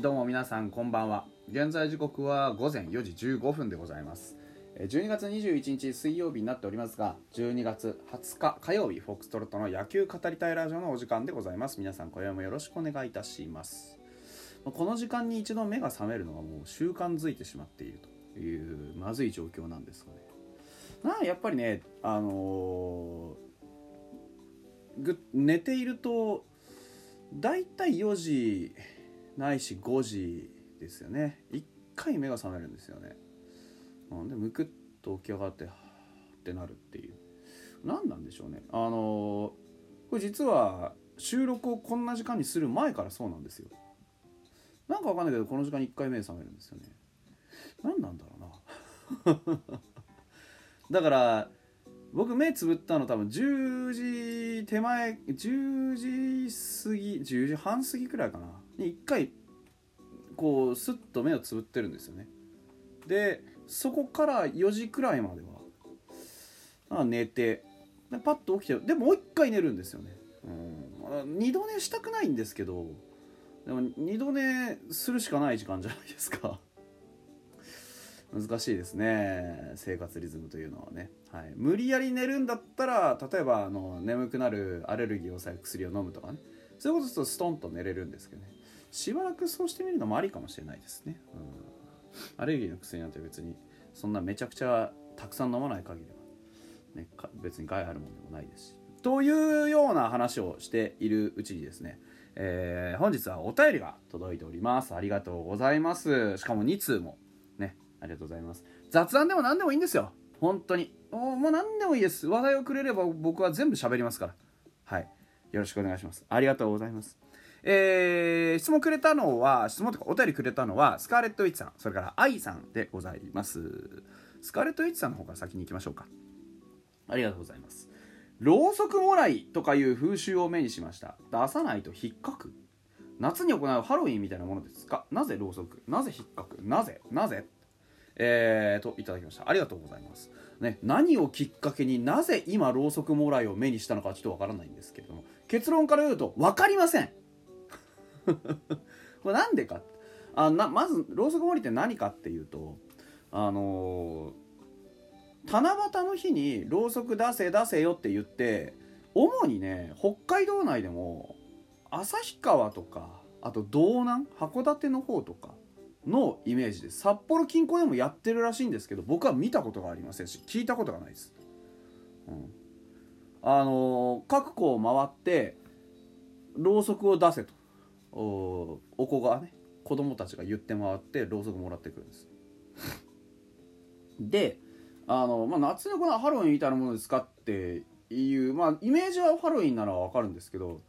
どうも皆さんこんばんは。現在時刻は午前4時15分でございます。12月21日水曜日になっておりますが12月20日火曜日フォックストロットの野球語りたいラジオのお時間でございます。皆さん今宵もよろしくお願いいたします。この時間に一度目が覚めるのはもう習慣づいてしまっているというまずい状況なんですがね。なあやっぱりねあのー寝ているとだいたい4時ないし5時ですよね。1回目が覚めるんですよね。うんでむくっと起き上がってはってなるっていう。何なんでしょうね。あのこれ実は収録をこんな時間にする前からそうなんですよ。なんかわかんないけどこの時間に1回目覚めるんですよね。何なんだろうな。だから僕目つぶったの多分10時手前10時過ぎ10時半過ぎくらいかな。に1回こうスッと目をつぶってるんですよね。でそこから4時くらいまでは寝てでパッと起きてでもう1回寝るんですよね、うん、二度寝したくないんですけどでも二度寝するしかない時間じゃないですか。難しいですね。生活リズムというのはね、はい、無理やり寝るんだったら例えばあの眠くなるアレルギーを抑える薬を飲むとかね。そういうことするとストンと寝れるんですけどね。しばらくそうしてみるのもありかもしれないですね、うん、アレルギーの薬なんて別にそんなめちゃくちゃたくさん飲まない限りは、ね、別に害あるものでもないですし。というような話をしているうちにですねえー本日はお便りが届いております。ありがとうございます。しかも2通もねありがとうございます。雑談でも何でもいいんですよ。本当に。もうもう何でもいいです。話題をくれれば僕は全部喋りますから。はい。よろしくお願いします。ありがとうございます。えー質問くれたのは質問とかお便りくれたのはスカーレット・ウィッチさんそれからアイさんでございます。スカーレット・ウィッチさんの方から先に行きましょうか。ありがとうございます。ろうそくもらいとかいう風習を目にしました。出さないと引っかく。夏に行うハロウィンみたいなものですか？なぜろうそく？なぜ引っかく？なぜ？なぜ？えー、といただきました。ありがとうございます、ね、何をきっかけになぜ今ろうそくもらいを目にしたのかちょっとわからないんですけれども結論から言うと分かりません。これなんでかあなまずろうそくもりって何かっていうとあのー七夕の日にろうそく出せ出せよって言って主にね北海道内でも旭川とかあと道南函館の方とかのイメージで札幌近郊でもやってるらしいんですけど僕は見たことがありませんし聞いたことがないです、うん、あのー各校を回ってろうそくを出せと。おお子がね子供たちが言って回ってろうそくもらってくるんです。であの、まあ、夏のこのハロウィンみたいなものですかっていう、まあ、イメージはハロウィンならわかるんですけど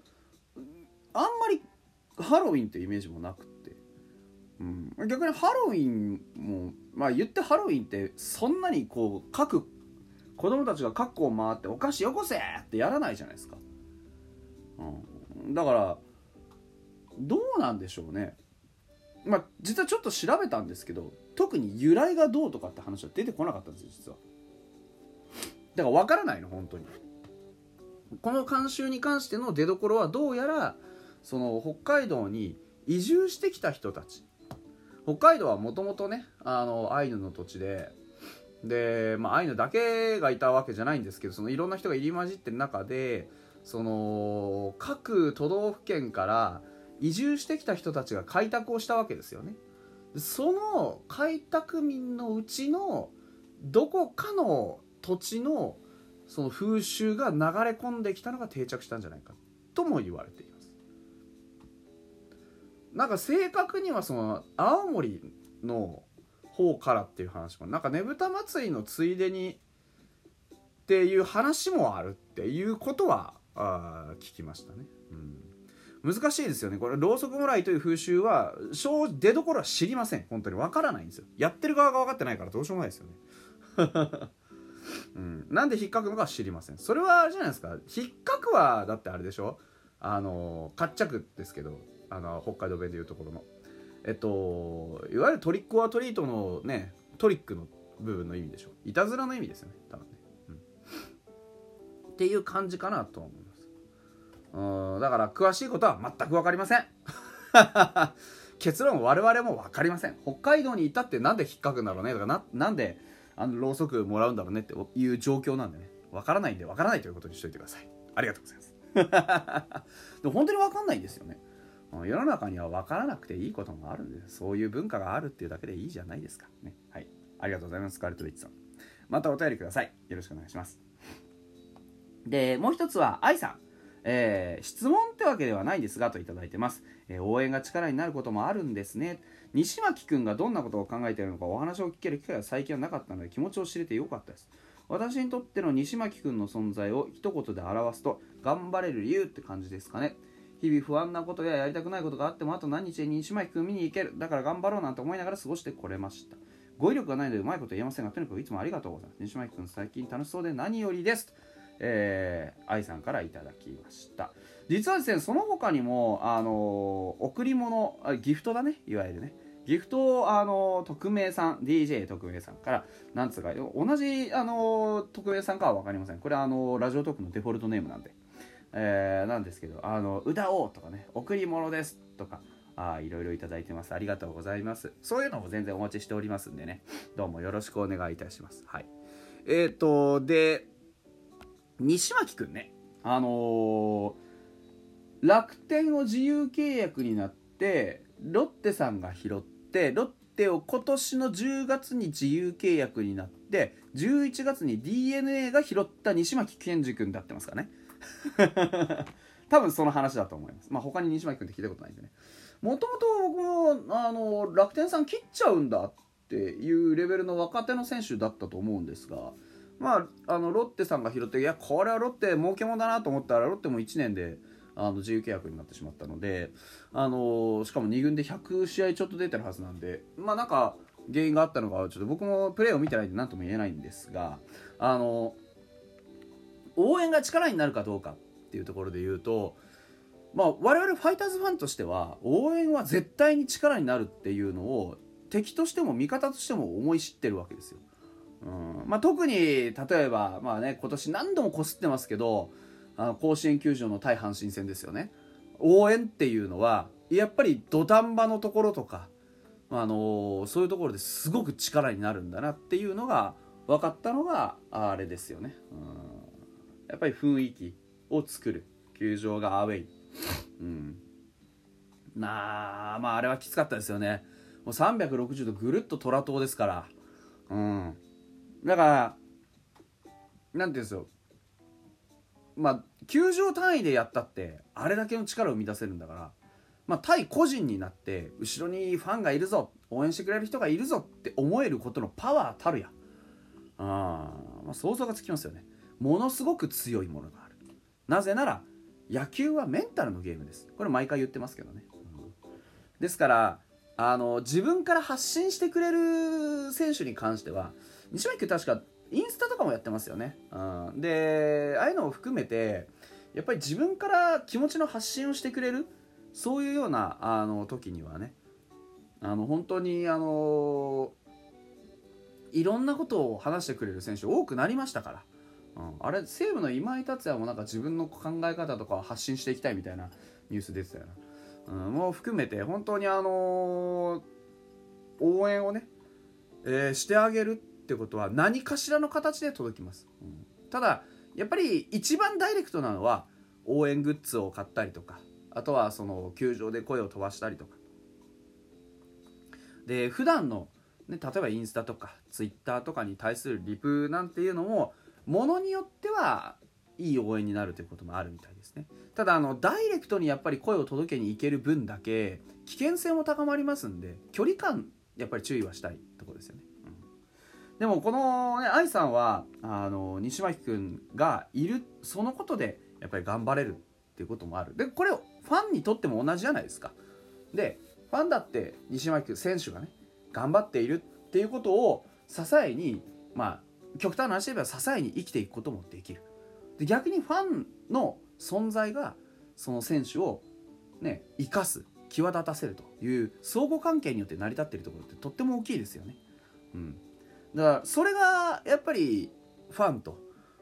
あんまりハロウィンってイメージもなくて、うん、逆にハロウィンもまあ言ってハロウィンってそんなにこう各子供たちが各校回ってお菓子よこせってやらないじゃないですか、うん、だからどうなんでしょうね。まあ実はちょっと調べたんですけど特に由来がどうとかって話は出てこなかったんですよ実は。だから分からないの本当に。この慣習に関しての出どころはどうやらその北海道に移住してきた人たち。北海道はもともとねあのアイヌの土地でで、まあ、アイヌだけがいたわけじゃないんですけどそのいろんな人が入り混じってる中でその各都道府県から移住してきた人たちが開拓をしたわけですよね。その開拓民のうちのどこかの土地のその風習が流れ込んできたのが定着したんじゃないかとも言われています。なんか正確にはその青森の方からっていう話もなんかねぶた祭りのついでにっていう話もあるっていうことはあ聞きましたね、うん、難しいですよね。これろうそくもらいという風習は出どころは知りません。本当にわからないんですよ。やってる側が分かってないからどうしようもないですよね。うん、なんで引っかくのか知りません。それはあれじゃないですか。引っかくはだってあれでしょ？あのかっちゃくですけどあの北海道弁でいうところの。えっといわゆるトリックオアトリートのねトリックの部分の意味でしょ。いたずらの意味ですよね。多分ね、うん、っていう感じかなと思いますうん。だから詳しいことは全く分かりません。結論我々も分かりません。北海道にいたってなんで引っかくんだろうね。とかななんであのろうそくもらうんだろうねっていう状況なんでね。分からないんで分からないということにしといてください。ありがとうございます。でも本当に分かんないんですよね。世の中には分からなくていいこともあるんです。そういう文化があるっていうだけでいいじゃないですか。ね。はい。ありがとうございます。カーレット・ウィッチさん。またお便りください。よろしくお願いします。でもう一つは愛さん。えー、質問ってわけではないんですがといいてます、えー、応援が力になることもあるんですね。西巻くんがどんなことを考えているのかお話を聞ける機会は最近はなかったので気持ちを知れてよかったです。私にとっての西巻くんの存在を一言で表すと頑張れる理由って感じですかね。日々不安なことややりたくないことがあってもあと何日で西巻くん見に行ける。だから頑張ろうなんて思いながら過ごしてこれました。語彙力がないのでうまいこと言えませんがとにかくいつもありがとうございます。西巻くん最近楽しそうで何よりです。えー、愛さんからいただきました。実はですねその他にもあの贈り物ギフトだね。いわゆるね。ギフトをあの匿名さん DJ 匿名さんからなんつうか同じあの匿名さんかは分かりません。これはあのラジオトークのデフォルトネームなんで、えー、なんですけど「あの歌おう」とかね「贈り物です」とかあいろいろいただいてます。ありがとうございます。そういうのも全然お待ちしておりますんでね。どうもよろしくお願いいたします。はい。えっ、ー、とで西巻くんね。あのー、楽天を自由契約になってロッテさんが拾ってロッテを今年の10月に自由契約になって11月に d n a が拾った西巻健二君だってますかね。多分その話だと思います。まあ他に西巻君って聞いたことないんでね。もともと僕もあの楽天さん切っちゃうんだっていうレベルの若手の選手だったと思うんですがまあ、あのロッテさんが拾っていやこれはロッテ儲けもんだなと思ったらロッテも1年であの自由契約になってしまったので、あのしかも2軍で100試合ちょっと出てるはずなんでまあなんか原因があったのかちょっと僕もプレーを見てないんで何とも言えないんですがあの応援が力になるかどうかっていうところで言うと、まあ、我々ファイターズファンとしては応援は絶対に力になるっていうのを敵としても味方としても思い知ってるわけですよ。うん。まあ、特に例えば、まあね、今年何度もこすってますけどあの甲子園球場の対阪神戦ですよね。応援っていうのはやっぱり土壇場のところとか、あのそういうところですごく力になるんだなっていうのが分かったのがあれですよね、うん、やっぱり雰囲気を作る球場がアウェイ、うん、なあまああれはきつかったですよね。もう360度ぐるっと虎党ですから。うん。だからなんていうんですよ。まあ球場単位でやったってあれだけの力を生み出せるんだからまあ対個人になって後ろにファンがいるぞ応援してくれる人がいるぞって思えることのパワーたるや。あ、まあ、想像がつきますよね。ものすごく強いものがある。なぜなら野球はメンタルのゲームです。これ毎回言ってますけどね、うん、ですからあの自分から発信してくれる選手に関しては西巻君確かインスタとかもやってますよね、うん、でああいうのを含めてやっぱり自分から気持ちの発信をしてくれるそういうようなあの時にはねあの本当にあのいろんなことを話してくれる選手多くなりましたから、うん、あれ西武の今井達也もなんか自分の考え方とかを発信していきたいみたいなニュース出てたよな、もう含めて本当にあの応援をね、えー、してあげるってことは何かしらの形で届きます、うん、ただやっぱり一番ダイレクトなのは応援グッズを買ったりとかあとはその球場で声を飛ばしたりとか。で普段のね、例えばインスタとかツイッターとかに対するリプなんていうのもものによってはいい応援になるということもあるみたいですね。ただあのダイレクトにやっぱり声を届けに行ける分だけ危険性も高まりますんで距離感やっぱり注意はしたいところですよね。うん。でもこの、ね、愛さんはあの西巻君がいるそのことでやっぱり頑張れるっていうこともある。でこれファンにとっても同じじゃないですか。でファンだって西巻選手がね頑張っているっていうことを支えにまあ極端な話で言えば支えに生きていくこともできる。で逆にファンの存在がその選手をね生かす際立たせるという相互関係によって成り立ってるところってとっても大きいですよね。うん、だからそれがやっぱりファンと、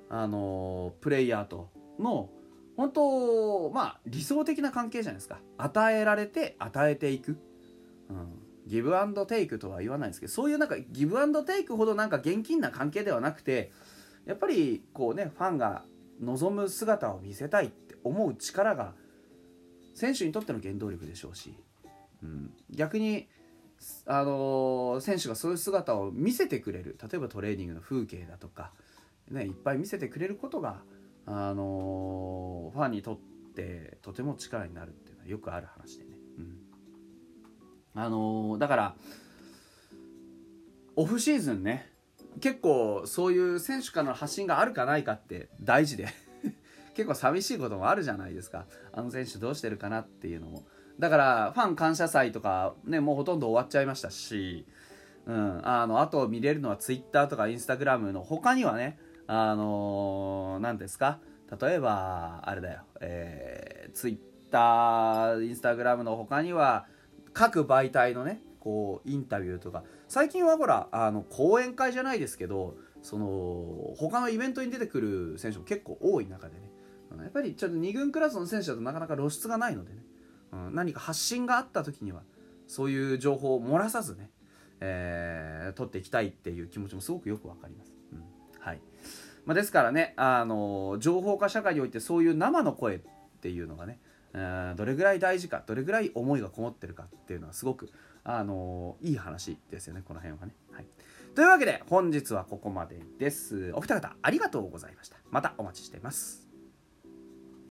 あのプレイヤーとの本当まあ理想的な関係じゃないですか。与えられて与えていく、うん。ギブアンドテイクとは言わないですけどそういうなんかギブアンドテイクほどなんか現金な関係ではなくてやっぱりこうねファンが望む姿を見せたいって思う力が選手にとっての原動力でしょうし、うん、逆にあのー、選手がそういう姿を見せてくれる。例えばトレーニングの風景だとか、ね、いっぱい見せてくれることが、あのー、ファンにとってとても力になるっていうのはよくある話でね。うん、あのー、だからオフシーズンね結構そういう選手からの発信があるかないかって大事で。結構寂しいこともあるじゃないですか。あの選手どうしてるかなっていうのも。だからファン感謝祭とかねもうほとんど終わっちゃいましたし、うん、あのあと見れるのは Twitter とか Instagram の他にはねあの何、ー、ですか？例えばあれだよ、えー、Twitter、Instagram の他には各媒体のねこうインタビューとか最近はほらあの講演会じゃないですけどその他のイベントに出てくる選手も結構多い中でね。やっぱりちょっと2軍クラスの選手だとなかなか露出がないのでね、うん、何か発信があった時にはそういう情報を漏らさずね、えー、取っていきたいっていう気持ちもすごくよくわかります。うん、はい。まあ、ですからね、あの情報化社会においてそういう生の声っていうのがね、どれぐらい大事かどれぐらい思いがこもってるかっていうのはすごく、あのいい話ですよねこの辺はね。はい、というわけで本日はここまでです。お二方ありがとうございました。またお待ちしています。